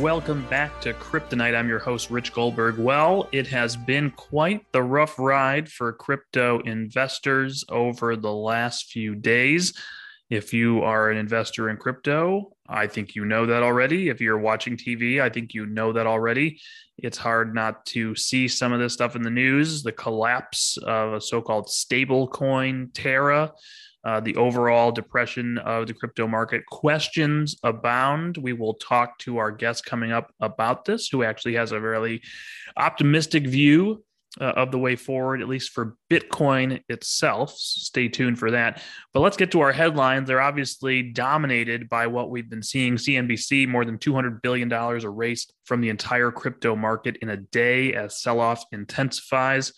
welcome back to Kryptonite. I'm your host, Rich Goldberg. Well, it has been quite the rough ride for crypto investors over the last few days. If you are an investor in crypto, I think you know that already. If you're watching TV, I think you know that already. It's hard not to see some of this stuff in the news the collapse of a so called stable coin, Terra uh, the overall depression of the crypto market. Questions abound. We will talk to our guest coming up about this, who actually has a very optimistic view uh, of the way forward, at least for Bitcoin itself. Stay tuned for that. But let's get to our headlines. They're obviously dominated by what we've been seeing. CNBC, more than $200 billion erased from the entire crypto market in a day as sell off intensifies.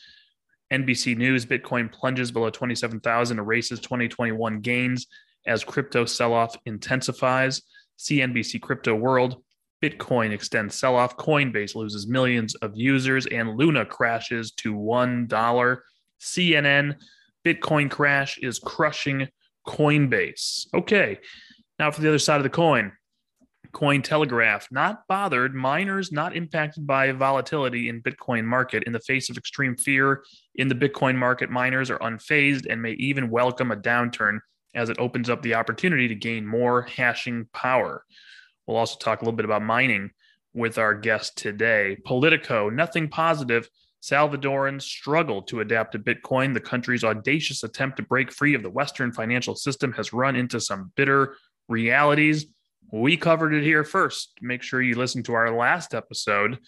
NBC News Bitcoin plunges below 27,000, erases 2021 gains as crypto sell off intensifies. CNBC Crypto World Bitcoin extends sell off. Coinbase loses millions of users, and Luna crashes to $1. CNN Bitcoin crash is crushing Coinbase. Okay, now for the other side of the coin. Cointelegraph, not bothered, miners not impacted by volatility in Bitcoin market. In the face of extreme fear in the Bitcoin market, miners are unfazed and may even welcome a downturn as it opens up the opportunity to gain more hashing power. We'll also talk a little bit about mining with our guest today. Politico, nothing positive. Salvadorans struggle to adapt to Bitcoin. The country's audacious attempt to break free of the Western financial system has run into some bitter realities we covered it here first. Make sure you listen to our last episode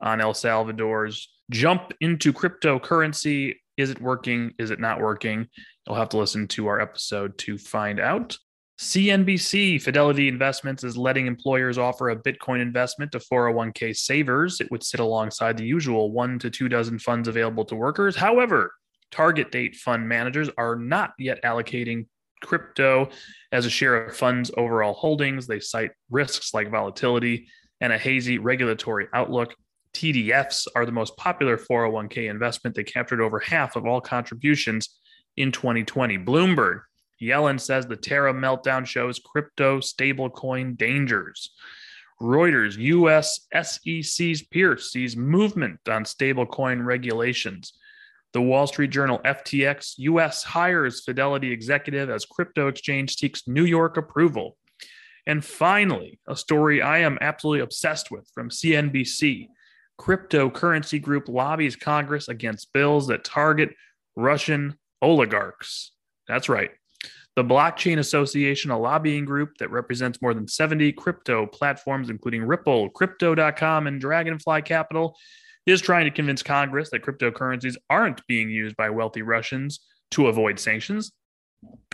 on El Salvador's jump into cryptocurrency. Is it working? Is it not working? You'll have to listen to our episode to find out. CNBC Fidelity Investments is letting employers offer a Bitcoin investment to 401k savers. It would sit alongside the usual one to two dozen funds available to workers. However, target date fund managers are not yet allocating crypto as a share of funds' overall holdings. They cite risks like volatility and a hazy regulatory outlook. TDFs are the most popular 401k investment. They captured over half of all contributions in 2020. Bloomberg, Yellen says the Terra meltdown shows crypto stablecoin dangers. Reuters, US SEC's Pierce sees movement on stablecoin regulations. The Wall Street Journal FTX US hires Fidelity executive as crypto exchange seeks New York approval. And finally, a story I am absolutely obsessed with from CNBC. Cryptocurrency group lobbies Congress against bills that target Russian oligarchs. That's right. The Blockchain Association, a lobbying group that represents more than 70 crypto platforms, including Ripple, Crypto.com, and Dragonfly Capital, is trying to convince Congress that cryptocurrencies aren't being used by wealthy Russians to avoid sanctions.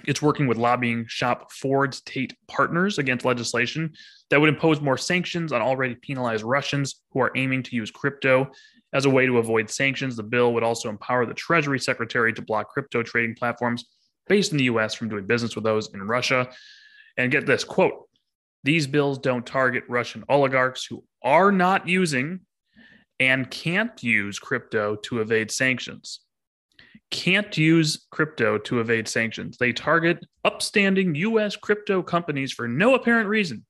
It's working with lobbying shop Forbes Tate partners against legislation that would impose more sanctions on already penalized Russians who are aiming to use crypto as a way to avoid sanctions. The bill would also empower the Treasury Secretary to block crypto trading platforms based in the US from doing business with those in Russia. And get this quote these bills don't target Russian oligarchs who are not using and can't use crypto to evade sanctions. Can't use crypto to evade sanctions. They target upstanding US crypto companies for no apparent reason,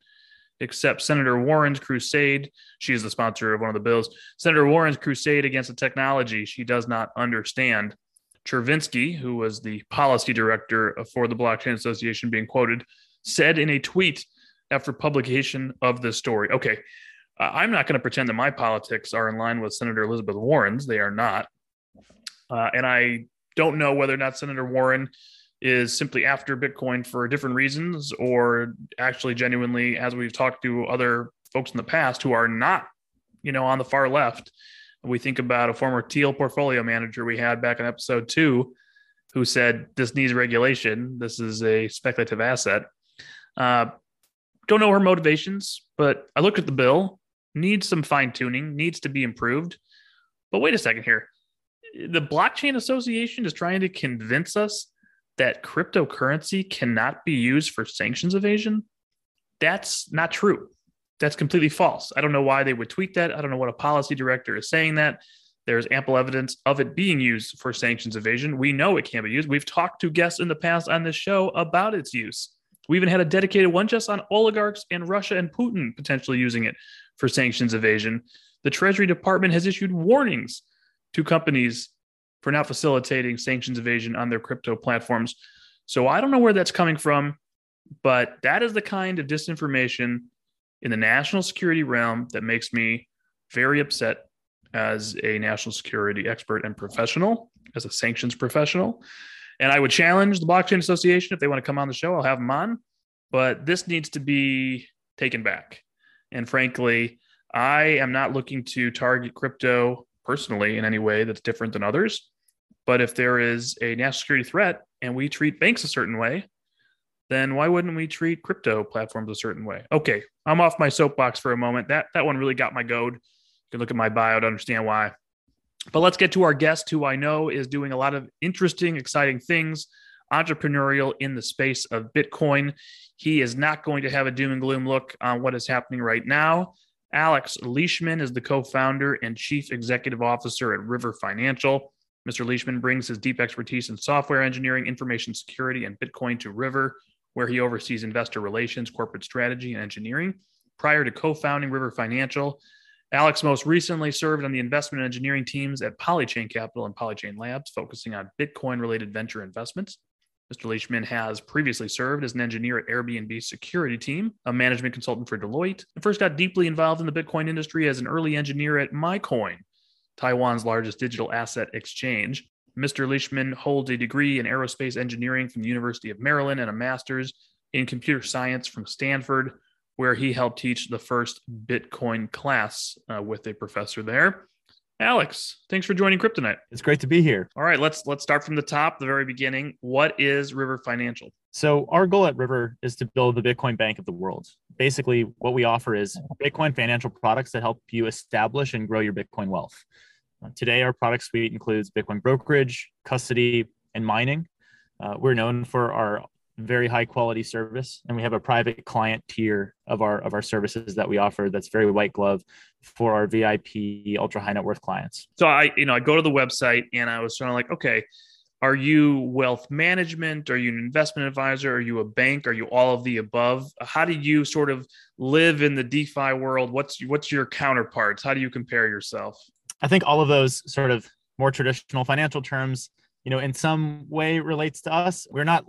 except Senator Warren's crusade. She is the sponsor of one of the bills. Senator Warren's crusade against a technology she does not understand. Chervinsky, who was the policy director for the Blockchain Association, being quoted, said in a tweet after publication of this story. Okay, I'm not going to pretend that my politics are in line with Senator Elizabeth Warren's. They are not. Uh, and I don't know whether or not Senator Warren is simply after Bitcoin for different reasons or actually genuinely, as we've talked to other folks in the past who are not, you know, on the far left. We think about a former Thiel portfolio manager we had back in episode two who said this needs regulation. This is a speculative asset. Uh, don't know her motivations, but I looked at the bill needs some fine tuning, needs to be improved. But wait a second here. The Blockchain Association is trying to convince us that cryptocurrency cannot be used for sanctions evasion. That's not true. That's completely false. I don't know why they would tweet that. I don't know what a policy director is saying that. There's ample evidence of it being used for sanctions evasion. We know it can be used. We've talked to guests in the past on this show about its use. We even had a dedicated one just on oligarchs and Russia and Putin potentially using it for sanctions evasion. The Treasury Department has issued warnings to companies for not facilitating sanctions evasion on their crypto platforms. So I don't know where that's coming from, but that is the kind of disinformation in the national security realm that makes me very upset as a national security expert and professional, as a sanctions professional. And I would challenge the Blockchain Association if they want to come on the show, I'll have them on. But this needs to be taken back. And frankly, I am not looking to target crypto personally in any way that's different than others. But if there is a national security threat and we treat banks a certain way, then why wouldn't we treat crypto platforms a certain way? Okay, I'm off my soapbox for a moment. That that one really got my goad. You can look at my bio to understand why. But let's get to our guest, who I know is doing a lot of interesting, exciting things, entrepreneurial in the space of Bitcoin. He is not going to have a doom and gloom look on what is happening right now. Alex Leishman is the co founder and chief executive officer at River Financial. Mr. Leishman brings his deep expertise in software engineering, information security, and Bitcoin to River, where he oversees investor relations, corporate strategy, and engineering. Prior to co founding River Financial, Alex most recently served on the investment engineering teams at Polychain Capital and Polychain Labs, focusing on Bitcoin related venture investments. Mr. Leishman has previously served as an engineer at Airbnb security team, a management consultant for Deloitte, and first got deeply involved in the Bitcoin industry as an early engineer at MaiCoin, Taiwan's largest digital asset exchange. Mr. Leishman holds a degree in aerospace engineering from the University of Maryland and a master's in computer science from Stanford, where he helped teach the first Bitcoin class uh, with a professor there. Alex, thanks for joining Kryptonite. It's great to be here. All right, let's let's start from the top, the very beginning. What is River Financial? So our goal at River is to build the Bitcoin bank of the world. Basically, what we offer is Bitcoin financial products that help you establish and grow your Bitcoin wealth. Uh, today, our product suite includes Bitcoin brokerage, custody, and mining. Uh, we're known for our very high quality service and we have a private client tier of our of our services that we offer that's very white glove for our vip ultra high net worth clients. So i you know i go to the website and i was sort of like okay are you wealth management? Are you an investment advisor? Are you a bank? Are you all of the above? How do you sort of live in the defi world? What's what's your counterparts? How do you compare yourself? I think all of those sort of more traditional financial terms you know, in some way relates to us. We're not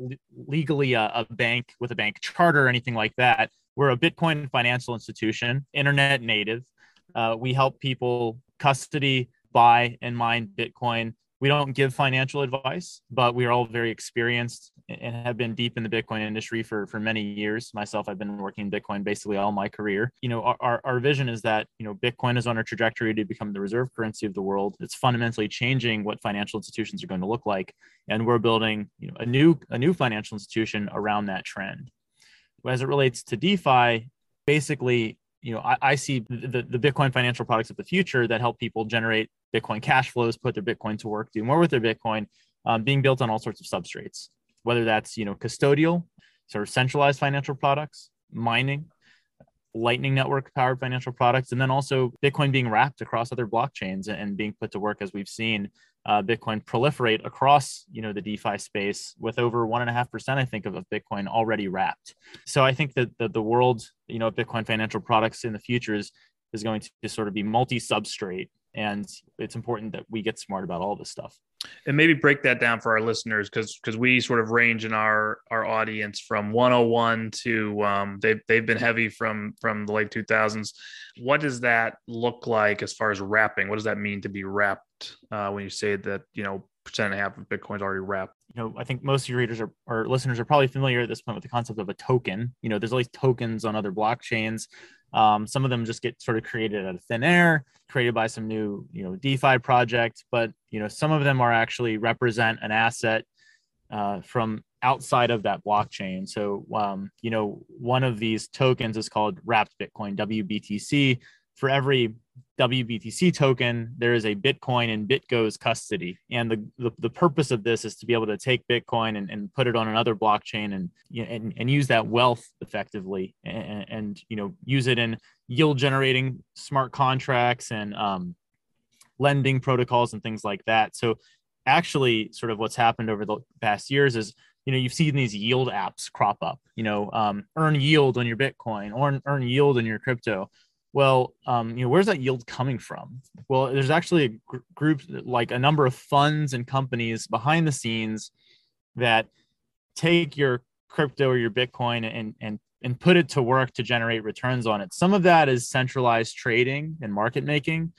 legally a, a bank with a bank charter or anything like that. We're a Bitcoin financial institution, internet native. Uh, we help people custody, buy, and mine Bitcoin we don't give financial advice, but we are all very experienced and have been deep in the Bitcoin industry for, for many years. Myself, I've been working in Bitcoin basically all my career. You know, our, our vision is that, you know, Bitcoin is on a trajectory to become the reserve currency of the world. It's fundamentally changing what financial institutions are going to look like. And we're building, you know, a new, a new financial institution around that trend. As it relates to DeFi, basically you know, I, I see the, the Bitcoin financial products of the future that help people generate Bitcoin cash flows, put their Bitcoin to work, do more with their Bitcoin, um, being built on all sorts of substrates, whether that's, you know, custodial, sort of centralized financial products, mining, Lightning Network powered financial products, and then also Bitcoin being wrapped across other blockchains and being put to work as we've seen uh, Bitcoin proliferate across you know the DeFi space with over one and a half percent, I think, of, of Bitcoin already wrapped. So I think that the, the world you know Bitcoin financial products in the future is is going to sort of be multi-substrate and it's important that we get smart about all this stuff. And maybe break that down for our listeners because because we sort of range in our our audience from 101 to um, they've, they've been heavy from from the late 2000s what does that look like as far as wrapping? What does that mean to be wrapped uh, when you say that you know percent and a half of bitcoin's already wrapped? You know i think most of your readers are, or listeners are probably familiar at this point with the concept of a token. You know there's always tokens on other blockchains um, some of them just get sort of created out of thin air, created by some new, you know, DeFi project, but you know, some of them are actually represent an asset uh, from outside of that blockchain. So, um, you know, one of these tokens is called Wrapped Bitcoin (WBTC). For every WBTC token, there is a Bitcoin in BitGo's custody. And the, the, the, purpose of this is to be able to take Bitcoin and, and put it on another blockchain and, and, and use that wealth effectively and, and, you know, use it in yield generating smart contracts and um, lending protocols and things like that. So actually sort of what's happened over the past years is you know you've seen these yield apps crop up you know um, earn yield on your bitcoin or earn yield in your crypto well, um, you know, where's that yield coming from? Well, there's actually a gr- group, like a number of funds and companies behind the scenes that take your crypto or your Bitcoin and and and put it to work to generate returns on it. Some of that is centralized trading and market making,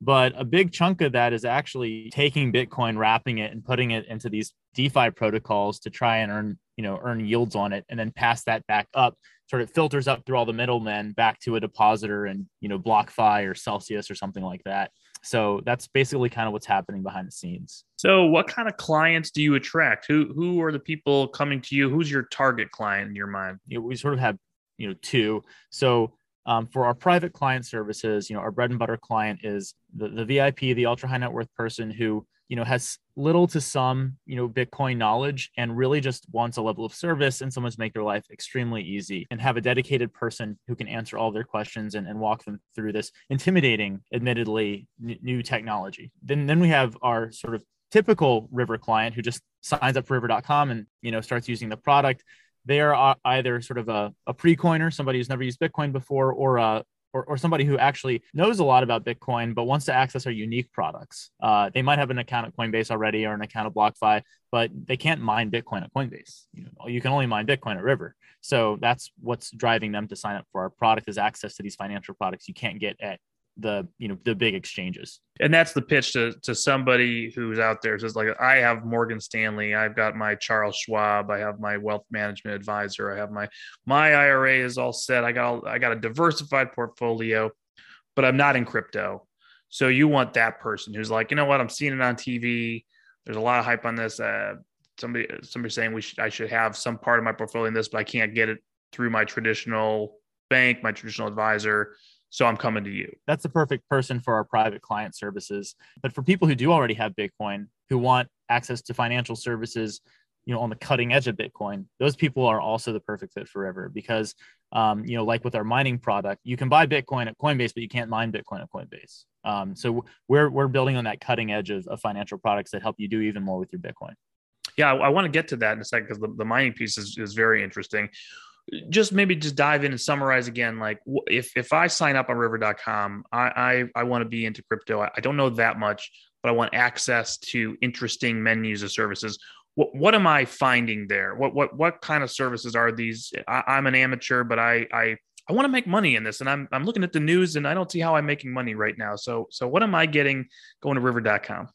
but a big chunk of that is actually taking Bitcoin, wrapping it, and putting it into these DeFi protocols to try and earn, you know, earn yields on it, and then pass that back up. Sort of filters up through all the middlemen back to a depositor and you know BlockFi or Celsius or something like that. So that's basically kind of what's happening behind the scenes. So, what kind of clients do you attract? Who who are the people coming to you? Who's your target client in your mind? You know, we sort of have you know two. So um, for our private client services, you know, our bread and butter client is the, the VIP, the ultra high net worth person who you know has little to some you know bitcoin knowledge and really just wants a level of service and someone to make their life extremely easy and have a dedicated person who can answer all their questions and, and walk them through this intimidating admittedly n- new technology. Then then we have our sort of typical river client who just signs up for river.com and you know starts using the product. They are uh, either sort of a, a pre-coiner somebody who's never used bitcoin before or a, or, or somebody who actually knows a lot about Bitcoin but wants to access our unique products. Uh, they might have an account at Coinbase already or an account at BlockFi, but they can't mine Bitcoin at Coinbase. You, know, you can only mine Bitcoin at River. So that's what's driving them to sign up for our product is access to these financial products you can't get at the you know the big exchanges. And that's the pitch to to somebody who's out there. Says like i have morgan stanley i've got my charles schwab i have my wealth management advisor i have my my ira is all set. I got i got a diversified portfolio but i'm not in crypto. So you want that person who's like you know what? I'm seeing it on tv there's a lot of hype on this. Uh somebody somebody saying we should i should have some part of my portfolio in this but i can't get it through my traditional bank my traditional advisor so I'm coming to you. That's the perfect person for our private client services. But for people who do already have Bitcoin, who want access to financial services, you know, on the cutting edge of Bitcoin, those people are also the perfect fit forever because, um, you know, like with our mining product, you can buy Bitcoin at Coinbase, but you can't mine Bitcoin at Coinbase. Um, so we're we're building on that cutting edge of, of financial products that help you do even more with your Bitcoin. Yeah, I, I want to get to that in a second because the, the mining piece is, is very interesting just maybe just dive in and summarize again like if if i sign up on river.com i i, I want to be into crypto I, I, don't know that much but i want access to interesting menus of services what what am i finding there what what what kind of services are these I, am an amateur but i i I want to make money in this, and I'm I'm looking at the news, and I don't see how I'm making money right now. So so what am I getting going to River.com?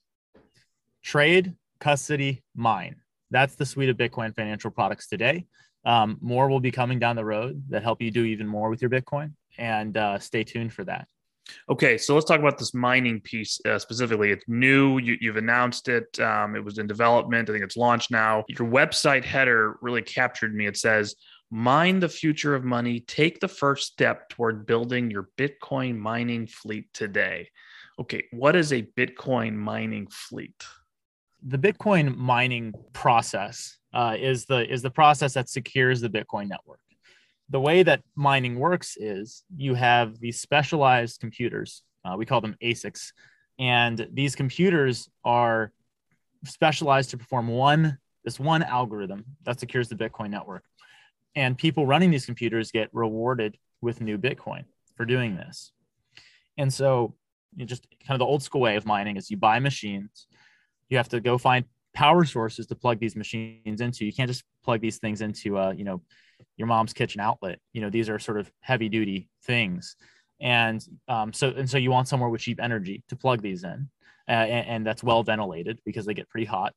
Trade, custody, mine. That's the suite of Bitcoin financial products today. Um, more will be coming down the road that help you do even more with your Bitcoin, and uh, stay tuned for that. Okay, so let's talk about this mining piece uh, specifically. It's new. You, have announced it. Um, it was in development. I think it's launched now. Your website header really captured me. It says, "Mine the future of money. Take the first step toward building your Bitcoin mining fleet today." Okay, what is a Bitcoin mining fleet? The Bitcoin mining process uh, is the is the process that secures the Bitcoin network. The way that mining works is you have these specialized computers. Uh, we call them ASICs, and these computers are specialized to perform one this one algorithm that secures the Bitcoin network. And people running these computers get rewarded with new Bitcoin for doing this. And so, you just kind of the old school way of mining is you buy machines, you have to go find power sources to plug these machines into. You can't just plug these things into, uh, you know, your mom's kitchen outlet. You know, these are sort of heavy duty things, and um, so and so you want somewhere with cheap energy to plug these in, uh, and, and, that's well ventilated because they get pretty hot.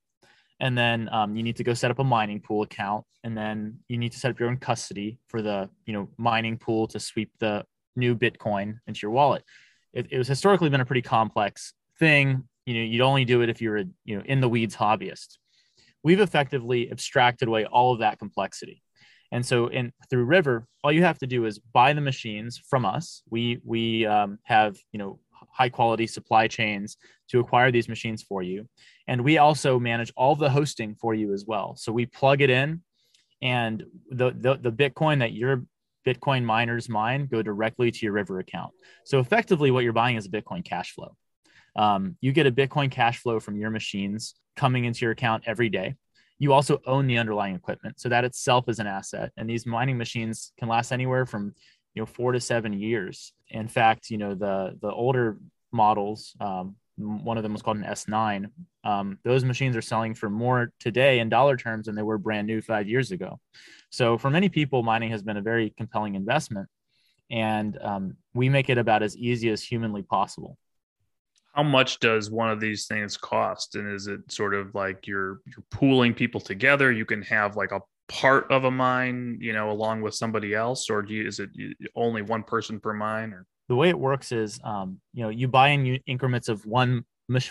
And then um, you need to go set up a mining pool account, and then you need to set up your own custody for the you know mining pool to sweep the new Bitcoin into your wallet. It, it was historically been a pretty complex thing you know you'd only do it if you're a you know in the weeds hobbyist. We've effectively abstracted away all of that complexity. And so in through river all you have to do is buy the machines from us. We we um, have you know high quality supply chains to acquire these machines for you. And we also manage all the hosting for you as well. So we plug it in and the the, the bitcoin that your bitcoin miners mine go directly to your river account. So effectively what you're buying is a bitcoin cash flow um, you get a Bitcoin cash flow from your machines coming into your account every day. You also own the underlying equipment. So that itself is an asset. And these mining machines can last anywhere from you know four to seven years. In fact, you know the the older models, um, one of them was called an S9. Um, those machines are selling for more today in dollar terms than they were brand new five years ago. So for many people, mining has been a very compelling investment, and um, we make it about as easy as humanly possible. How much does one of these things cost? And is it sort of like you're you're pooling people together? You can have like a part of a mine, you know, along with somebody else, or do you, is it only one person per mine? Or the way it works is, um, you know, you buy in increments of one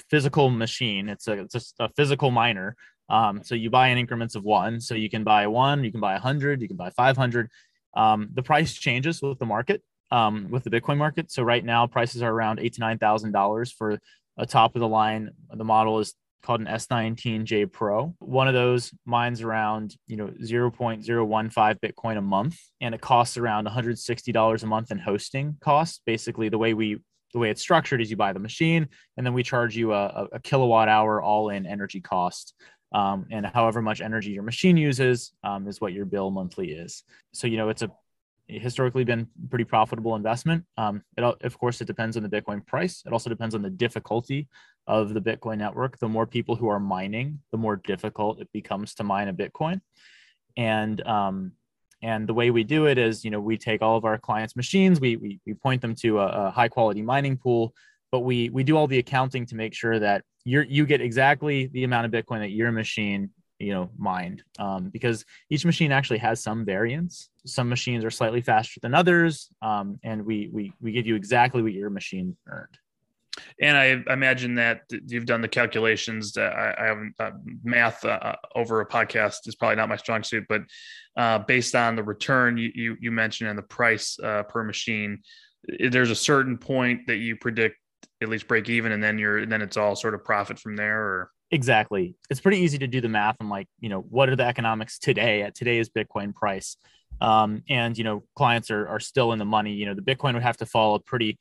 physical machine. It's a it's just a physical miner. Um, so you buy in increments of one. So you can buy one, you can buy a hundred, you can buy five hundred. Um, the price changes with the market um, with the Bitcoin market. So right now prices are around eight to nine thousand dollars for a top of the line. The model is called an S19J Pro. One of those mines around, you know, 0.015 Bitcoin a month, and it costs around $160 a month in hosting costs. Basically, the way we the way it's structured is you buy the machine, and then we charge you a, a kilowatt hour all in energy cost. Um, and however much energy your machine uses um, is what your bill monthly is. So you know it's a historically been pretty profitable investment. Um, it, of course, it depends on the Bitcoin price. It also depends on the difficulty of the Bitcoin network. The more people who are mining, the more difficult it becomes to mine a Bitcoin. And um, and the way we do it is, you know, we take all of our clients' machines, we we, we point them to a, a high quality mining pool, but we we do all the accounting to make sure that you you get exactly the amount of Bitcoin that your machine you know mined um, because each machine actually has some variance some machines are slightly faster than others um, and we, we we give you exactly what your machine earned and I imagine that you've done the calculations. That I, I haven't uh, math uh, over a podcast is probably not my strong suit, but uh, based on the return you you, you mentioned and the price uh, per machine, there's a certain point that you predict at least break even, and then you're and then it's all sort of profit from there. Or Exactly. It's pretty easy to do the math and like, you know, what are the economics today at today's Bitcoin price? Um, and you know, clients are are still in the money. You know, the Bitcoin would have to fall pretty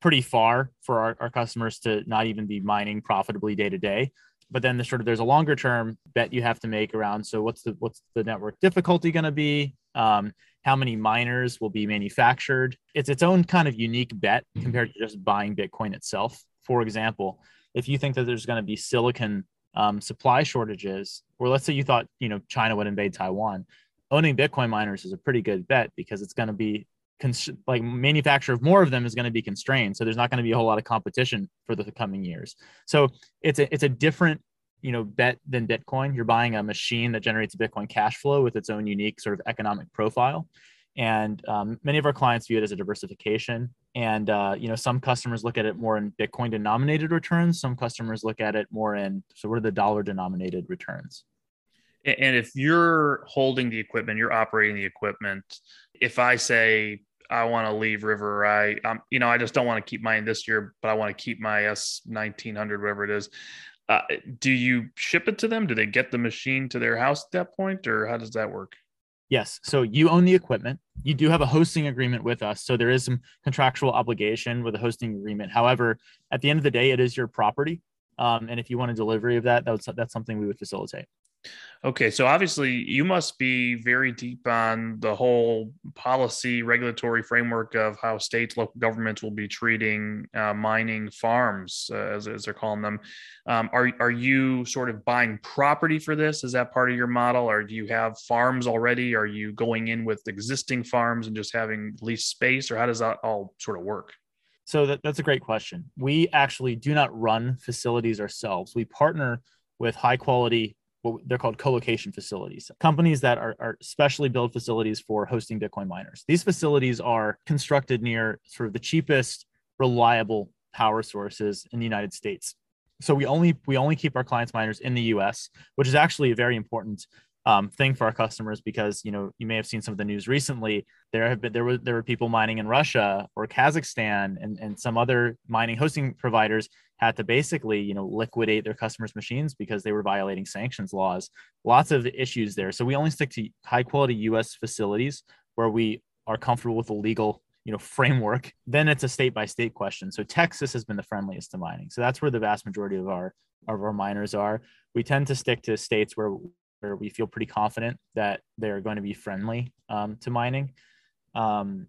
pretty far for our, our customers to not even be mining profitably day to day. But then the sort of there's a longer term bet you have to make around. So what's the what's the network difficulty going to be? Um, how many miners will be manufactured? It's its own kind of unique bet compared to just buying Bitcoin itself. For example, if you think that there's going to be silicon um, supply shortages, or let's say you thought you know China would invade Taiwan, owning Bitcoin miners is a pretty good bet because it's going to be cons- like manufacture of more of them is going to be constrained. So there's not going to be a whole lot of competition for the coming years. So it's a it's a different you know bet than Bitcoin. You're buying a machine that generates Bitcoin cash flow with its own unique sort of economic profile. And um, many of our clients view it as a diversification. And uh, you know, some customers look at it more in Bitcoin denominated returns. Some customers look at it more in so what are the dollar denominated returns. And if you're holding the equipment, you're operating the equipment. If I say I want to leave River, I, you know, I just don't want to keep mine this year, but I want to keep my S nineteen hundred, whatever it is. Uh, do you ship it to them? Do they get the machine to their house at that point, or how does that work? Yes. So you own the equipment. You do have a hosting agreement with us. So there is some contractual obligation with a hosting agreement. However, at the end of the day, it is your property. Um, and if you want a delivery of that, that's, that's something we would facilitate. Okay, so obviously you must be very deep on the whole policy regulatory framework of how states, local governments will be treating uh, mining farms, uh, as, as, they're calling them. Um, are are you sort of buying property for this? Is that part of your model, or do you have farms already? Are you going in with existing farms and just having lease space, or how does that all sort of work? So that, that's a great question. We actually do not run facilities ourselves. We partner with high quality what they're called co-location facilities companies that are, are specially built facilities for hosting bitcoin miners. These facilities are constructed near sort of the cheapest reliable power sources in the united states. So we only we only keep our clients miners in the us which is actually a very important um, thing for our customers because you know you may have seen some of the news recently there have been there were there were people mining in russia or kazakhstan and, and some other mining hosting providers had to basically, you know, liquidate their customers' machines because they were violating sanctions laws. Lots of issues there. So we only stick to high quality US facilities where we are comfortable with the legal, you know, framework. Then it's a state by state question. So Texas has been the friendliest to mining. So that's where the vast majority of our of our miners are. We tend to stick to states where where we feel pretty confident that they're going to be friendly um, to mining. Um,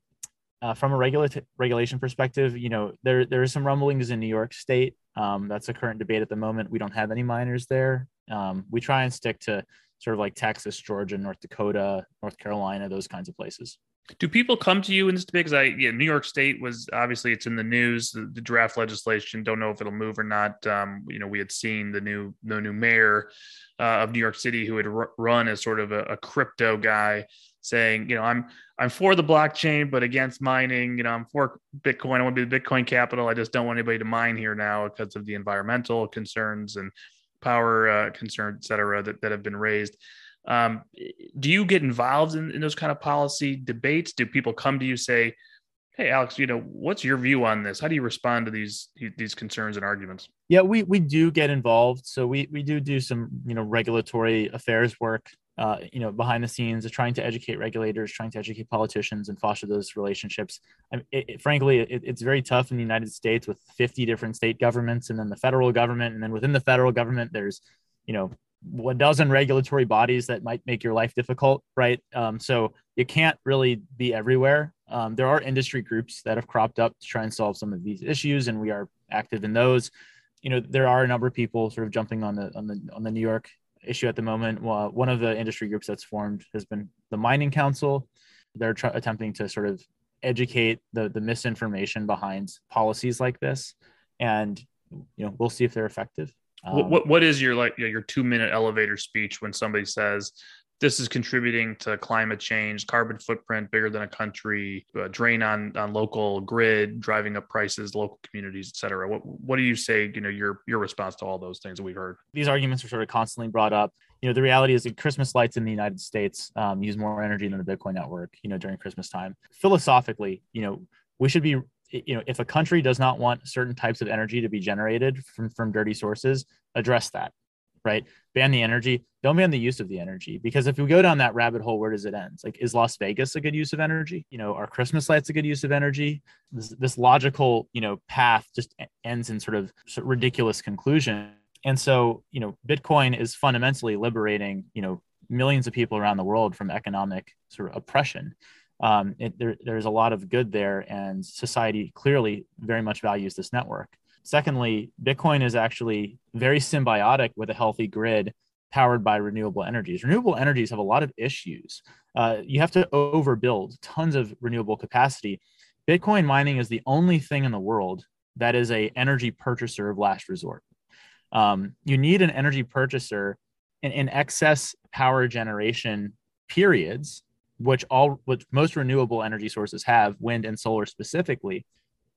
uh, from a regula- regulation perspective, you know, there there is some rumblings in New York State. Um, that's a current debate at the moment. We don't have any miners there. Um, we try and stick to sort of like Texas, Georgia, North Dakota, North Carolina, those kinds of places. Do people come to you in this debate? Because I, yeah, New York State was obviously it's in the news. The, the draft legislation. Don't know if it'll move or not. Um, you know, we had seen the new the new mayor uh, of New York City who had r- run as sort of a, a crypto guy saying, you know, I'm I'm for the blockchain, but against mining. You know, I'm for Bitcoin. I want to be the Bitcoin capital. I just don't want anybody to mine here now because of the environmental concerns and power uh, concerns, et cetera, that, that have been raised. Um, do you get involved in, in those kind of policy debates? Do people come to you say, "Hey, Alex, you know, what's your view on this? How do you respond to these these concerns and arguments?" Yeah, we we do get involved. So we we do do some you know regulatory affairs work uh, you know, behind the scenes trying to educate regulators, trying to educate politicians, and foster those relationships. it, it, frankly, it, it's very tough in the United States with 50 different state governments, and then the federal government, and then within the federal government, there's, you know, a dozen regulatory bodies that might make your life difficult, right? Um, so you can't really be everywhere. Um, there are industry groups that have cropped up to try and solve some of these issues, and we are active in those. You know, there are a number of people sort of jumping on the on the on the New York issue at the moment. Well, one of the industry groups that's formed has been the Mining Council. They're tr- attempting to sort of educate the the misinformation behind policies like this, and you know we'll see if they're effective. Um, what what is your like your two minute elevator speech when somebody says this is contributing to climate change, carbon footprint bigger than a country, uh, drain on on local grid, driving up prices, local communities, et cetera. What what do you say? You know, your your response to all those things that we've heard. These arguments are sort of constantly brought up. You know, the reality is that Christmas lights in the United States um, use more energy than the Bitcoin network. You know, during Christmas time. Philosophically, you know, we should be you know if a country does not want certain types of energy to be generated from from dirty sources address that right? Ban the energy. Don't ban the use of the energy because if we go down that rabbit hole, where does it end? Like, is Las Vegas a good use of energy? You know, are Christmas lights a good use of energy? This, this logical, you know, path just ends in sort of, sort of ridiculous conclusion. And so, you know, Bitcoin is fundamentally liberating, you know, millions of people around the world from economic sort of oppression. Um, it, there, there's a lot of good there, and society clearly very much values this network. Secondly, Bitcoin is actually very symbiotic with a healthy grid powered by renewable energies. Renewable energies have a lot of issues. Uh, you have to overbuild tons of renewable capacity. Bitcoin mining is the only thing in the world that is a energy purchaser of last resort. Um, you need an energy purchaser in, in excess power generation periods, which all which most renewable energy sources have, wind and solar specifically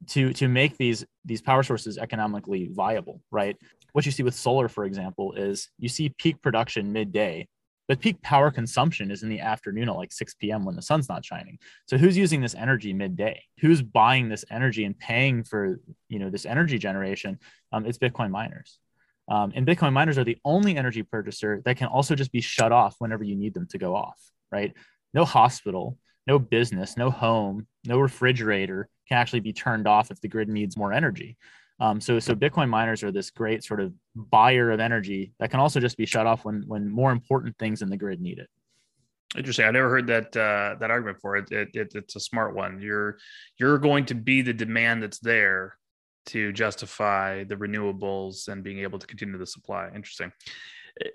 to to make these these power sources economically viable right? What you see with solar for example is you see peak production midday but peak power consumption is in the afternoon at like 6 p.m when the sun's not shining. So who's using this energy midday? Who's buying this energy and paying for you know this energy generation? Um, it's bitcoin miners. Um, and bitcoin miners are the only energy purchaser that can also just be shut off whenever you need them to go off right no hospital no business no home no refrigerator can actually be turned off if the grid needs more energy. Um, so, so Bitcoin miners are this great sort of buyer of energy that can also just be shut off when when more important things in the grid need it. Interesting. I never heard that uh, that argument for it. It, it. It's a smart one. You're you're going to be the demand that's there to justify the renewables and being able to continue the supply. Interesting.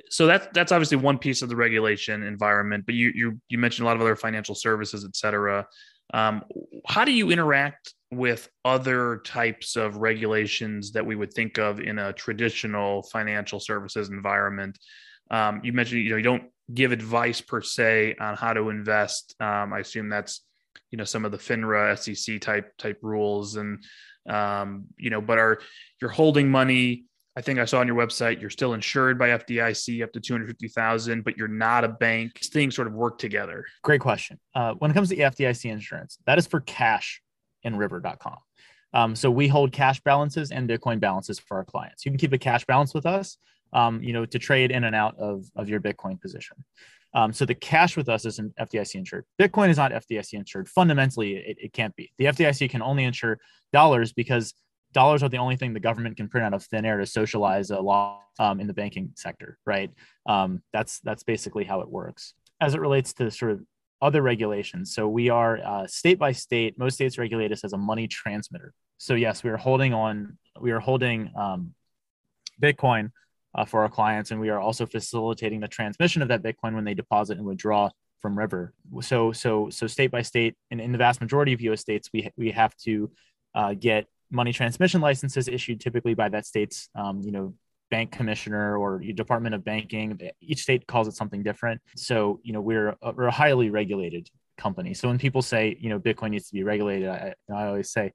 So that's that's obviously one piece of the regulation environment. But you you you mentioned a lot of other financial services, et cetera. Um, how do you interact with other types of regulations that we would think of in a traditional financial services environment? Um, you mentioned you know you don't give advice per se on how to invest. Um, I assume that's you know some of the FINRA, SEC type type rules, and um, you know, but are you're holding money I think I saw on your website you're still insured by FDIC up to 250,000, but you're not a bank. These things sort of work together. Great question. Uh, when it comes to FDIC insurance, that is for cash in river.com. Um, so we hold cash balances and Bitcoin balances for our clients. You can keep a cash balance with us, um, you know, to trade in and out of, of your Bitcoin position. Um, so the cash with us isn't FDIC insured. Bitcoin is not FDIC insured. Fundamentally, it, it can't be. The FDIC can only insure dollars because dollars are the only thing the government can print out of thin air to socialize a law um, in the banking sector, right? Um, that's that's basically how it works. As it relates to sort of other regulations. So we are uh, state by state. Most states regulate us as a money transmitter. So yes, we are holding on. We are holding um, Bitcoin uh, for our clients, and we are also facilitating the transmission of that Bitcoin when they deposit and withdraw from River. So so so state by state, and in the vast majority of U.S. states, we we have to uh, get money transmission licenses issued typically by that state's um, you know bank commissioner or department of banking. Each state calls it something different. So you know we're a, we're a highly regulated company. So when people say you know bitcoin needs to be regulated i, I always say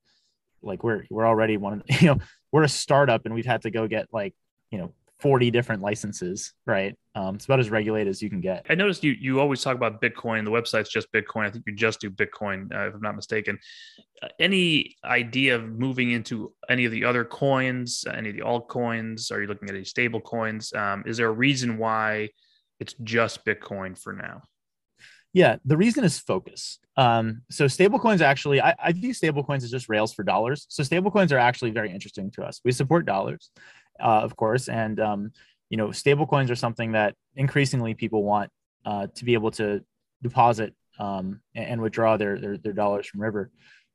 like we're we're already one of you know we're a startup and we've had to go get like you know 40 different licenses, right? Um, it's about as regulated as you can get. I noticed you you always talk about Bitcoin. The website's just Bitcoin. I think you just do Bitcoin, uh, if I'm not mistaken. Uh, any idea of moving into any of the other coins, any of the altcoins? Are you looking at any stable coins? Um, is there a reason why it's just Bitcoin for now? Yeah, the reason is focus. Um, so stablecoins actually, I, I view stablecoins as just rails for dollars. So stablecoins are actually very interesting to us. We support dollars uh, of course. And um, you know, stable coins are something that increasingly people want uh, to be able to deposit um, and, withdraw their, their, their dollars from River.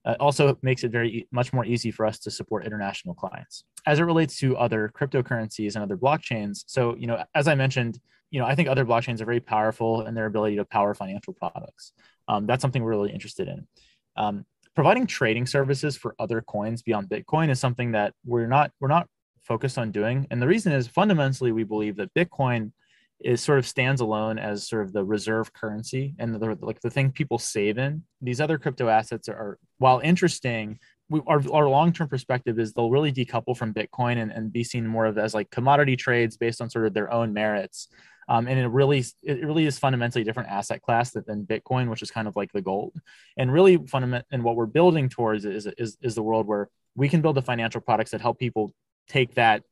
Uh, also makes it very much more easy for us to support international clients as it relates to other cryptocurrencies and other blockchains. So, you know, as I mentioned, you know, I think other blockchains are very powerful in their ability to power financial products. Um, that's something we're really interested in. Um, providing trading services for other coins beyond Bitcoin is something that we're not we're not focused on doing. And the reason is fundamentally, we believe that Bitcoin is sort of stands alone as sort of the reserve currency and the, like the thing people save in. These other crypto assets are, are while interesting, we, our, our long-term perspective is they'll really decouple from Bitcoin and, and be seen more of as like commodity trades based on sort of their own merits. Um, and it really it really is fundamentally different asset class than, than Bitcoin, which is kind of like the gold. And really fundament and what we're building towards is, is is the world where we can build the financial products that help people take that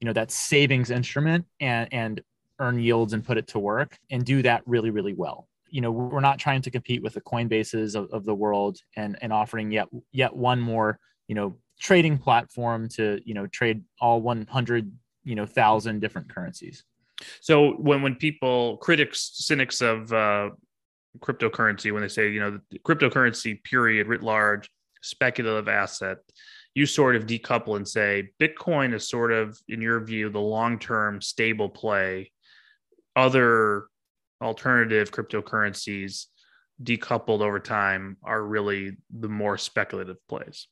you know that savings instrument and and earn yields and put it to work and do that really really well. You know we're not trying to compete with the coinbases of, of the world and and offering yet yet one more you know trading platform to you know trade all 100 you know thousand different currencies. So when when people critics cynics of uh cryptocurrency when they say you know the cryptocurrency period writ large speculative asset you sort of decouple and say Bitcoin is sort of, in your view, the long term stable play. Other alternative cryptocurrencies decoupled over time are really the more speculative plays.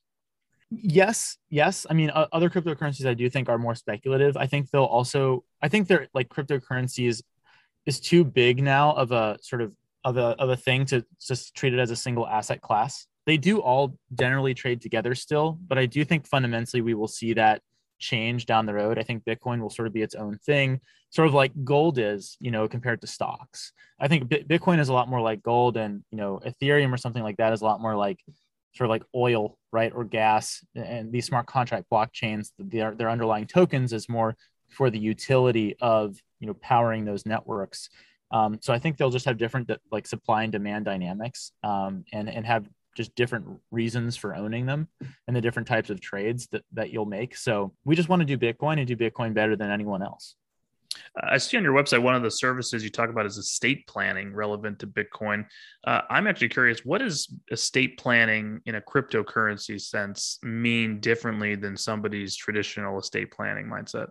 Yes, yes. I mean, other cryptocurrencies I do think are more speculative. I think they'll also, I think they're like cryptocurrencies is too big now of a sort of of a of a thing to just treat it as a single asset class they do all generally trade together still, but I do think fundamentally we will see that change down the road. I think Bitcoin will sort of be its own thing, sort of like gold is, you know, compared to stocks. I think Bitcoin is a lot more like gold, and you know, Ethereum or something like that is a lot more like sort of like oil, right, or gas. And these smart contract blockchains, their their underlying tokens is more for the utility of you know powering those networks. Um, so I think they'll just have different like supply and demand dynamics, um, and and have just different reasons for owning them and the different types of trades that, that you'll make. So we just want to do Bitcoin and do Bitcoin better than anyone else. I see on your website one of the services you talk about is estate planning relevant to Bitcoin. Uh, I'm actually curious, what does estate planning in a cryptocurrency sense mean differently than somebody's traditional estate planning mindset?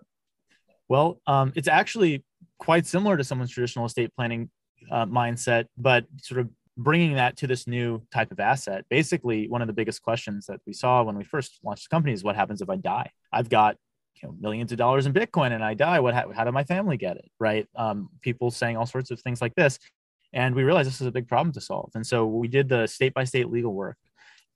Well, um, it's actually quite similar to someone's traditional estate planning uh, mindset, but sort of bringing that to this new type of asset basically one of the biggest questions that we saw when we first launched the company is what happens if i die? I've got you know millions of dollars in bitcoin and i die. What how, how my family get it right? Um, people saying all sorts of things like this. And we realized this is a big problem to solve. And so we did the state by state legal work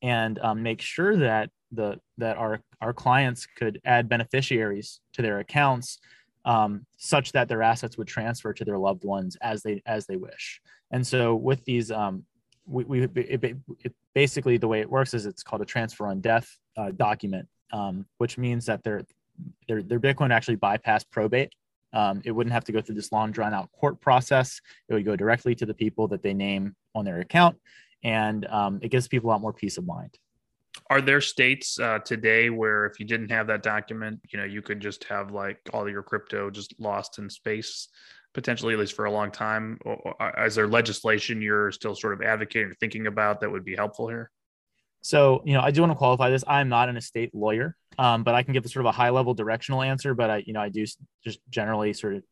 and um, make sure that the that our our clients could add beneficiaries to their accounts um, such that their assets would transfer to their loved ones as they as they wish. And so with these, um, we, we it, it, basically the way it works is it's called a transfer on death uh, document, um, which means that their their their Bitcoin actually bypass probate. Um, it wouldn't have to go through this long drawn out court process. It would go directly to the people that they name on their account, and um, it gives people a lot more peace of mind. Are there states uh, today where if you didn't have that document, you know, you could just have like all your crypto just lost in space, potentially at least for a long time? Or, or is there legislation you're still sort of advocating or thinking about that would be helpful here? So, you know, I do want to qualify this. I'm not an estate lawyer, um, but I can give sort of a high level directional answer. But I, you know, I do just generally sort of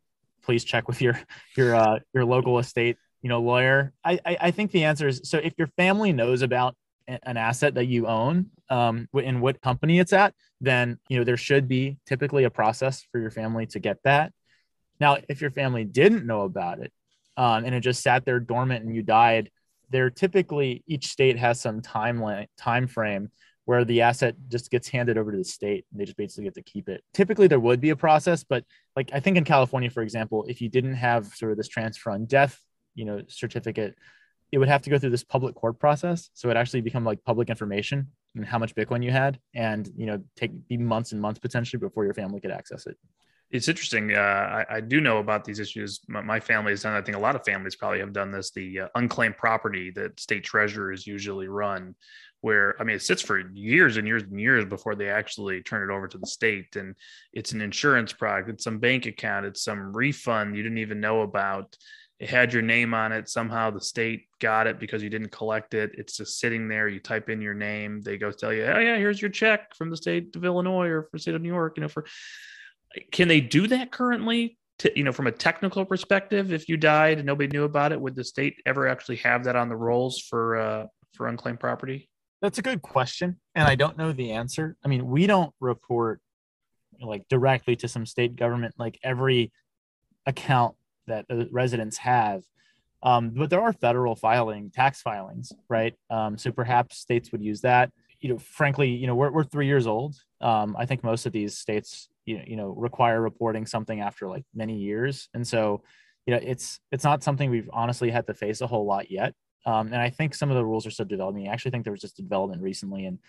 please check with your your uh, your local estate, you know, lawyer. I, I I think the answer is so if your family knows about an asset that you own um, in what company it's at, then you know there should be typically a process for your family to get that. Now, if your family didn't know about it um, and it just sat there dormant and you died, there typically each state has some timeline time frame where the asset just gets handed over to the state and they just basically get to keep it. Typically there would be a process, but like I think in California, for example, if you didn't have sort of this transfer on death, you know, certificate, it would have to go through this public court process. So it actually become like public information and how much Bitcoin you had and, you know, take be months and months potentially before your family could access it it's interesting. Uh, I, I, do know about these issues. My, my, family has done. I think a lot of families probably have done this. The uh, unclaimed property that state treasurers usually run, where I mean, it sits for years and years and years before they actually turn it over to the state. And it's an insurance product. It's some bank account. It's some refund you didn't even know about. It had your name on it. Somehow the state got it because you didn't collect it. It's just sitting there. You type in your name. They go tell you, oh yeah, here's your check from the state of Illinois or for state of New York. You know for can they do that currently? To, you know, from a technical perspective, if you died and nobody knew about it, would the state ever actually have that on the rolls for uh, for unclaimed property? That's a good question, and I don't know the answer. I mean, we don't report like directly to some state government like every account that residents have. Um, but there are federal filing tax filings right? Um, so perhaps states would use that. You know frankly you know we're, we're three years old. Um, i think most of these states you know, you know require reporting something after like many years. And so you know it's it's not something we've honestly had to face a whole lot yet. Um, and i think some of the rules are still developing. I actually think there was just development recently in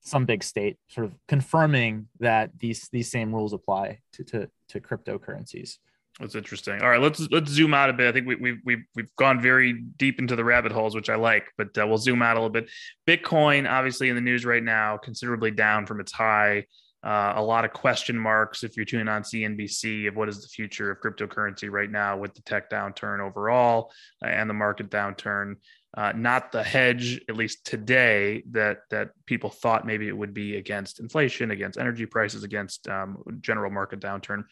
some big state sort of confirming that these these same rules apply to to, to cryptocurrencies that's interesting. All right, let's let's zoom out a bit. I think we, we've we've we've gone very deep into the rabbit holes, which I like, but uh, we'll zoom out a little bit. Bitcoin, obviously in the news right now, considerably down from its high. Uh, a lot of question marks if you're tuning on CNBC of what is the future of cryptocurrency right now with the tech downturn overall uh, and the market downturn. Uh, not the hedge, at least today, that that people thought maybe it would be against inflation, against energy prices, against um, general market downturn.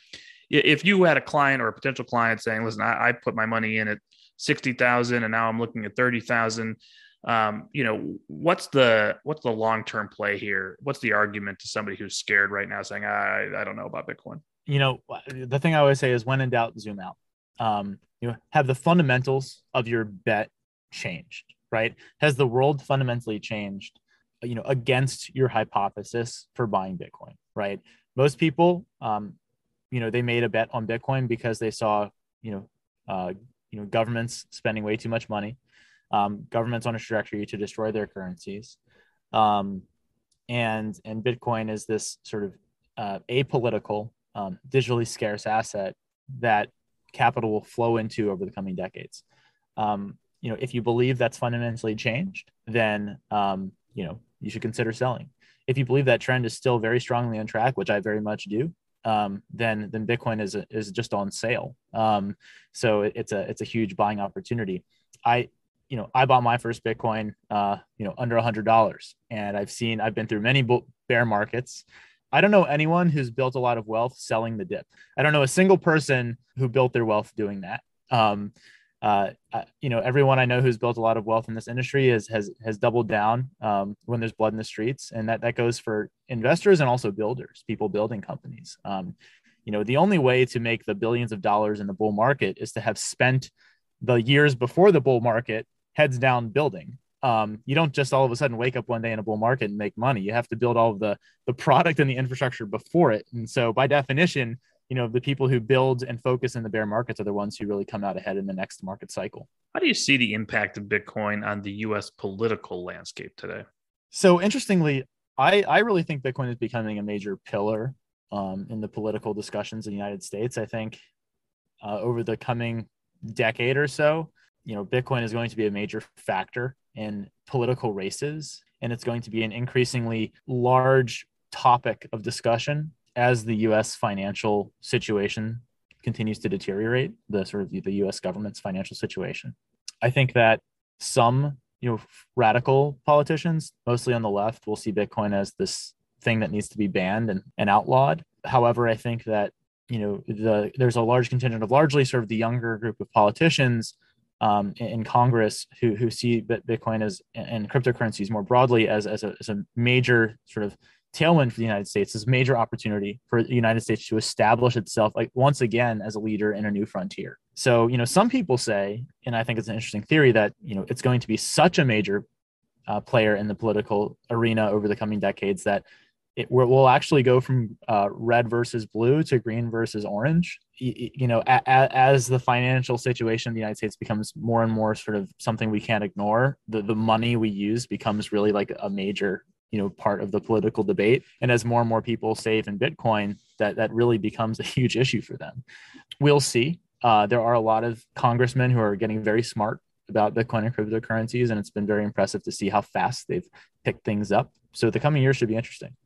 If you had a client or a potential client saying, "Listen, I, I put my money in at sixty thousand, and now I'm looking at thirty thousand um, you know, what's the what's the long term play here? What's the argument to somebody who's scared right now, saying, "I I don't know about Bitcoin." You know, the thing I always say is, when in doubt, zoom out. Um, you know, have the fundamentals of your bet changed? Right? Has the world fundamentally changed? You know, against your hypothesis for buying Bitcoin? Right? Most people, um, you know, they made a bet on Bitcoin because they saw, you know, uh, you know, governments spending way too much money um, governments on a trajectory to destroy their currencies. Um, and, and Bitcoin is this sort of uh, apolitical, um, digitally scarce asset that capital will flow into over the coming decades. Um, you know, if you believe that's fundamentally changed, then um, you know you should consider selling. If you believe that trend is still very strongly on track, which I very much do, um, then then Bitcoin is is just on sale. Um, so it, it's a it's a huge buying opportunity. I you know, I bought my first Bitcoin, uh, you know, under a hundred dollars, and I've seen, I've been through many bear markets. I don't know anyone who's built a lot of wealth selling the dip. I don't know a single person who built their wealth doing that. Um, uh, you know, everyone I know who's built a lot of wealth in this industry is, has has doubled down um, when there's blood in the streets, and that that goes for investors and also builders, people building companies. Um, you know, the only way to make the billions of dollars in the bull market is to have spent the years before the bull market heads down building. Um, you don't just all of a sudden wake up one day in a bull market and make money. You have to build all of the the product and the infrastructure before it. And so, by definition, you know the people who build and focus in the bear markets are the ones who really come out ahead in the next market cycle. How do you see the impact of Bitcoin on the U.S. political landscape today? So interestingly, I I really think Bitcoin is becoming a major pillar um, in the political discussions in the United States. I think uh, over the coming decade or so, you know, Bitcoin is going to be a major factor in political races, and it's going to be an increasingly large topic of discussion as the U.S. financial situation continues to deteriorate. The sort of the U.S. government's financial situation. I think that some you know radical politicians, mostly on the left, will see Bitcoin as this thing that needs to be banned and, and outlawed. However, I think that you know the there's a large contingent of largely sort of the younger group of politicians um, in Congress who who see Bitcoin as and cryptocurrencies more broadly as as a, as a major sort of tailwind for the United States, this major opportunity for the United States to establish itself like once again as a leader in a new frontier. So, you know, some people say, and I think it's an interesting theory that, you know, it's going to be such a major uh, player in the political arena over the coming decades that it will actually go from uh, red versus blue to green versus orange. You, you know, a, a, as the financial situation in the United States becomes more and more sort of something we can't ignore, the, the money we use becomes really like a major you know part of the political debate. And as more and more people save in bitcoin that that really becomes a huge issue for them. We'll see. Uh, there are a lot of congressmen who are getting very smart about bitcoin and cryptocurrencies and it's been very impressive to see how fast they've picked things up. So the coming year should be interesting.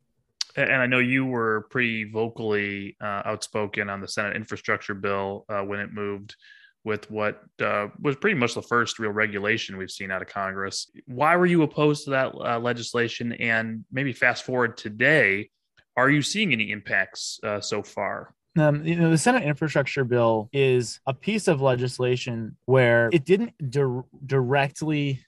And I know you were pretty vocally uh, outspoken on the Senate infrastructure bill uh, when it moved with what uh, was pretty much the first real regulation we've seen out of Congress. Why were you opposed to that uh, legislation? And maybe fast forward today, are you seeing any impacts uh, so far? Um, you know, the Senate infrastructure bill is a piece of legislation where it didn't di- directly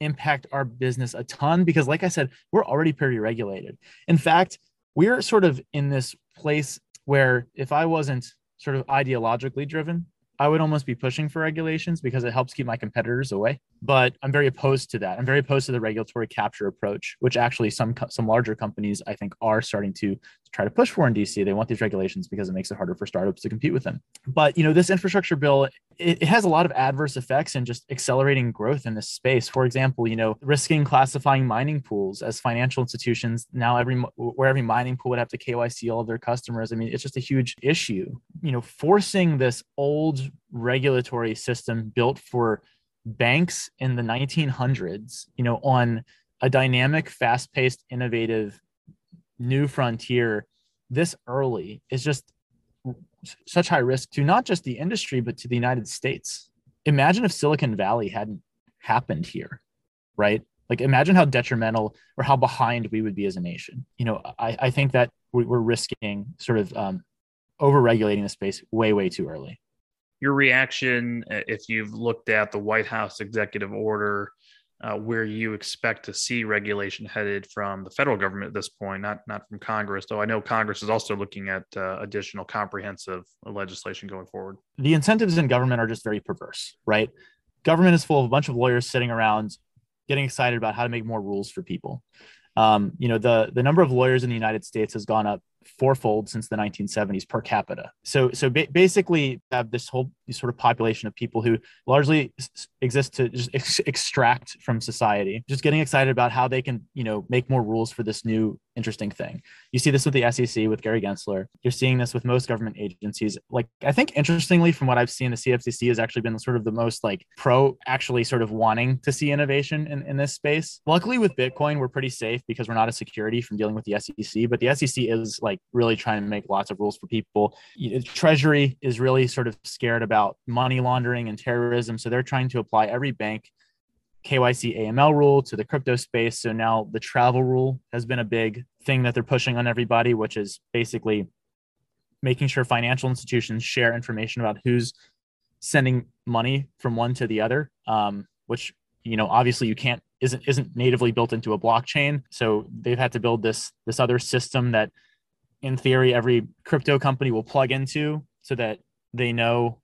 impact our business a ton because, like I said, we're already pretty regulated. In fact, we're sort of in this place where if I wasn't sort of ideologically driven, I would almost be pushing for regulations because it helps keep my competitors away. But I'm very opposed to that. I'm very opposed to the regulatory capture approach, which actually some some larger companies I think are starting to try to push for in DC. They want these regulations because it makes it harder for startups to compete with them. But you know, this infrastructure bill it, it has a lot of adverse effects in just accelerating growth in this space. For example, you know, risking classifying mining pools as financial institutions. Now, every where every mining pool would have to KYC all of their customers. I mean, it's just a huge issue. You know, forcing this old regulatory system built for banks in the 1900s, you know, on a dynamic, fast-paced, innovative new frontier this early is just such high risk to not just the industry but to the United States. Imagine if Silicon Valley hadn't happened here, right? Like imagine how detrimental or how behind we would be as a nation. You know, I, I think that we're risking sort of um, over regulating the space way, way too early. Your reaction, uh, if you've looked at the White House executive order uh, where you expect to see regulation headed from the federal government at this point, not not from Congress. Though I know Congress is also looking at uh, additional comprehensive legislation going forward. The incentives in government are just very perverse, right? Government is full of a bunch of lawyers sitting around getting excited about how to make more rules for people. Um, you know, the the number of lawyers in the United States has gone up fourfold since the 1970s per capita. So, so ba- basically, have this whole sort of population of people who largely s- exist to just ex- extract from society, just getting excited about how they can, you know, make more rules for this new interesting thing. You see this with the SEC with Gary Gensler. You're seeing this with most government agencies. Like, I think interestingly, from what I've seen, the CFTC has actually been sort of the most like pro, actually sort of wanting to see innovation in, in this space. Luckily, with Bitcoin, we're pretty safe because we're not a security from dealing with the SEC. But the SEC is like really trying to make lots of rules for people. Treasury is really sort of scared about money laundering and terrorism. So they're trying to apply every bank KYC AML rule to the crypto space. So now the travel rule has been a big thing that they're pushing on everybody, which is basically making sure financial institutions share information about who's sending money from one to the other, um, which you know obviously you can't isn't isn't natively built into a blockchain. So they've had to build this this other system that, in theory, every crypto company will plug into so that they know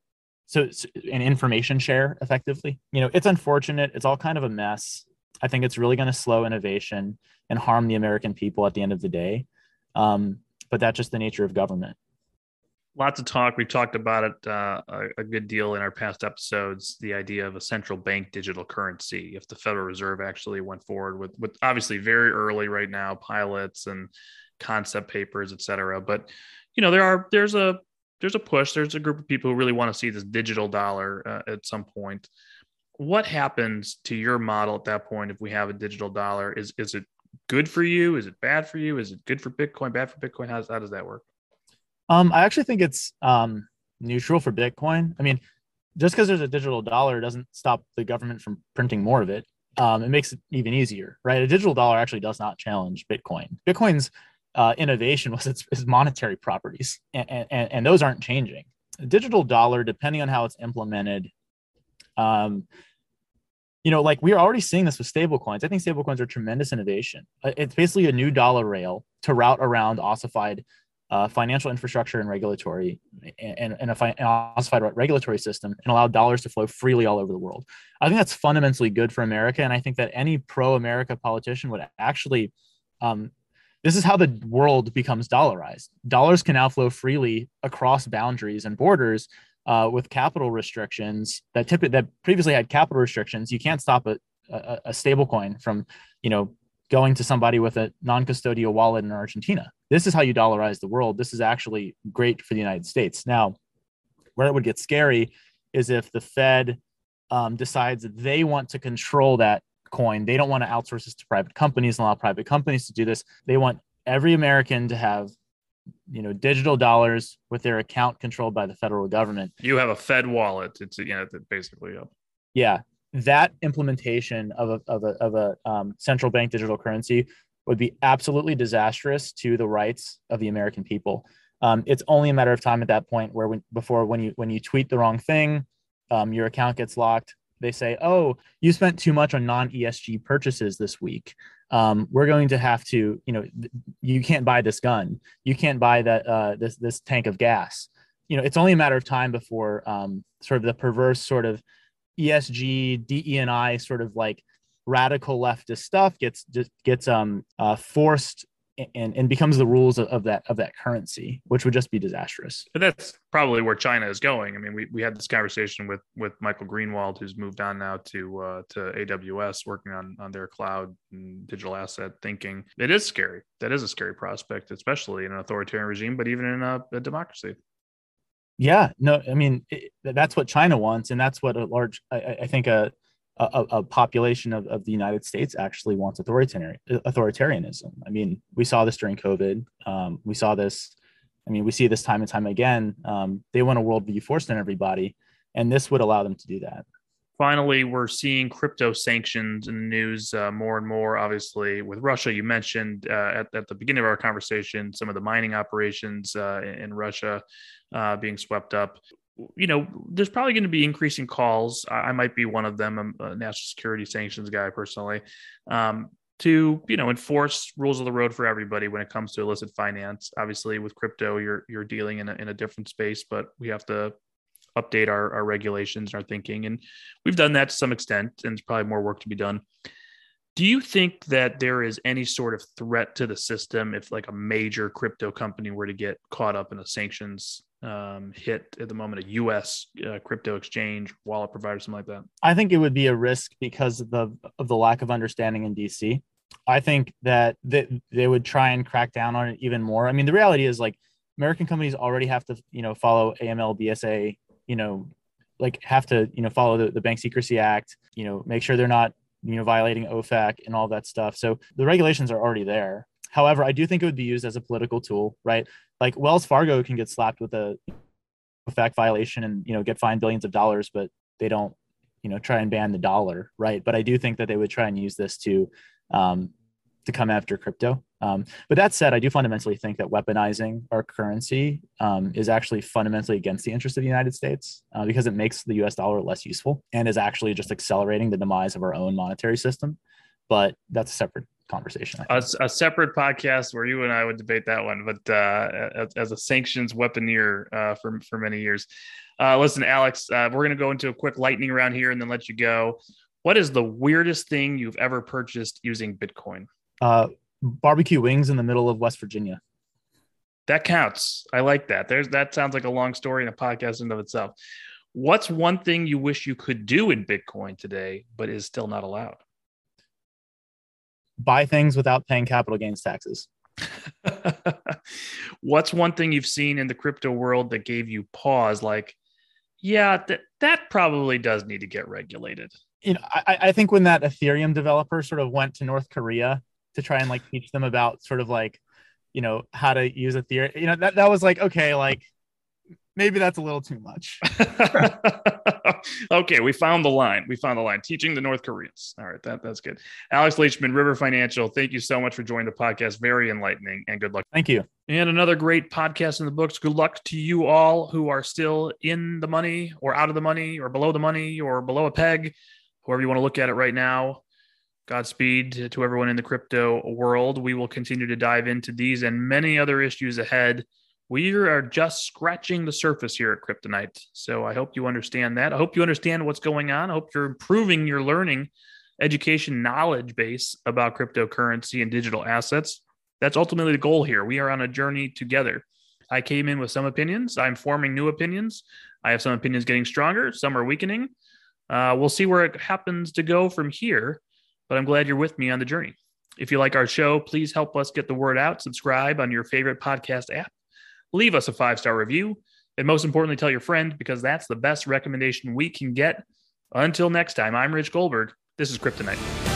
so an information share effectively. You know it's unfortunate. It's all kind of a mess. I think it's really going to slow innovation and harm the american people at the end of the day. Um, but that's just the nature of government. Lots of talk. We've talked about it uh, a, a, good deal in our past episodes the idea of a central bank digital currency if the federal reserve actually went forward with with obviously very early right now pilots and concept papers et cetera. But you know there are there's a there's a push. There's a group of people who really want to see this digital dollar uh, at some point. what happens to your model at that point if we have a digital dollar? Is is it good for you? Is it bad for you? Is it good for Bitcoin? Bad for Bitcoin? How, how does that work? Um, I actually think it's um, neutral for Bitcoin. I mean, just because there's a digital dollar doesn't stop the government from printing more of it. Um, it makes it even easier, right? A digital dollar actually does not challenge Bitcoin. Bitcoin's uh, innovation was its, its monetary properties, and, and, and those aren't changing. Digital dollar, depending on how it's implemented, um, you know, like we're already seeing this with stablecoins. I think stablecoins are tremendous innovation. Uh, it's basically a new dollar rail to route around ossified uh, financial infrastructure and regulatory and, and a fi- ossified regulatory system and allow dollars to flow freely all over the world. I think that's fundamentally good for America. And I think that any pro America politician would actually, um, this is how the world becomes dollarized. Dollars can now flow freely across boundaries and borders uh, with capital restrictions that typically that previously had capital restrictions. You can't stop a, a, a stable coin from, you know, going to somebody with a non-custodial wallet in Argentina. This is how you dollarize the world. This is actually great for the United States. Now, where it would get scary is if the Fed um, decides that they want to control that coin. They don't want to outsource this to private companies and allow private companies to do this. They want every American to have, you know, digital dollars with their account controlled by the federal government. You have a Fed wallet. It's you know basically. Yeah. Yeah, that implementation of a, of a, of a um, central bank digital currency would be absolutely disastrous to the rights of the American people. Um, it's only a matter of time at that point where when, before when you when you tweet the wrong thing, um, your account gets locked. They say, "Oh, you spent too much on non ESG purchases this week. Um, we're going to have to, you know, th- you can't buy this gun. You can't buy that uh, this this tank of gas. You know, it's only a matter of time before um, sort of the perverse sort of ESG, DE&I sort of like radical leftist stuff gets just gets um uh, forced and, and becomes the rules of, of, that of that currency, which would just be disastrous. But that's probably where China is going. I mean, we, we had this conversation with with Michael Greenwald, who's moved on now to uh, to AWS, working on on their cloud and digital asset thinking. It is scary. That is a scary prospect, especially in an authoritarian regime, but even in a, a democracy. Yeah, no, I mean it, that's what China wants, and that's what a large, I, I think a, a, a population of, of the United States actually wants authoritarian authoritarianism. I mean, we saw this during COVID. Um, we saw this. I mean, we see this time and time again. Um, they want a worldview forced on everybody, and this would allow them to do that finally, we're seeing crypto sanctions in the news uh, more and more. Obviously, with Russia, you mentioned uh, at, at, the beginning of our conversation some of the mining operations uh, in Russia uh, being swept up. You know, there's probably going to be increasing calls. I, I, might be one of them. I'm a national security sanctions guy personally. Um, to you know enforce rules of the road for everybody when it comes to illicit finance obviously with crypto you're you're dealing in a, in a different space but we have to update our, our regulations and our thinking. And we've done that to some extent, and there's probably more work to be done. Do you think that there is any sort of threat to the system if, like, a major crypto company were to get caught up in a sanctions um, hit at the moment, a U.S. Uh, crypto exchange, wallet provider, something like that? I think it would be a risk because of the of the lack of understanding in D.C. I think that they, they would try and crack down on it even more. I mean, the reality is like American companies already have to, you know, follow AML, BSA, you know, like have to, you know, follow the, the Bank Secrecy Act, you know, make sure they're not, you know, violating OFAC and all that stuff. So the regulations are already there. However, I do think it would be used as a political tool, right? Like Wells Fargo can get slapped with a fact violation and, you know, get fined billions of dollars, but they don't, you know, try and ban the dollar, right? But I do think that they would try and use this to, um, to come after crypto. Um, but that said, I do fundamentally think that weaponizing our currency um, is actually fundamentally against the interest of the United States uh, because it makes the US dollar less useful and is actually just accelerating the demise of our own monetary system. But that's a separate conversation. A, a, separate podcast where you and I would debate that one, but uh, as, a sanctions weaponeer uh, for, for many years. Uh, listen, Alex, uh, we're going to go into a quick lightning round here and then let you go. What is the weirdest thing you've ever purchased using Bitcoin? Uh, barbecue wings in the middle of West Virginia. That counts. I like that. There's that sounds like a long story and a podcast in of itself. What's one thing you wish you could do in Bitcoin today, but is still not allowed? Buy things without paying capital gains taxes. What's one thing you've seen in the crypto world that gave you pause? Like, Yeah, that that probably does need to get regulated. You know, I, I think when that Ethereum developer sort of went to North Korea to try and like teach them about sort of like, you know, how to use Ethereum, you know, that, that was like, okay, like maybe that's a little too much. okay, we found the line. We found the line. Teaching the North Koreans. All right, that, that's good. Alex Leishman, River Financial, thank you so much for joining the podcast. Very enlightening and good luck. Thank you. And another great podcast in the books. Good luck to you all who are still in the money or out of the money or below the money or below a peg, however you want to look at it right now. Godspeed to everyone in the crypto world. We will continue to dive into these and many other issues ahead we are just scratching the surface here at Kryptonite. So I hope you understand that. I hope you understand what's going on. I hope you're improving your learning, education, knowledge base about cryptocurrency and digital assets. That's ultimately the goal here. We are on a journey together. I came in with some opinions. I'm forming new opinions. I have some opinions getting stronger, some are weakening. Uh, we'll see where it happens to go from here, but I'm glad you're with me on the journey. If you like our show, please help us get the word out. Subscribe on your favorite podcast app leave us a five star review, and most importantly, tell your friend because that's the best recommendation we can get. Until next time, I'm Rich Goldberg. This is Kryptonite.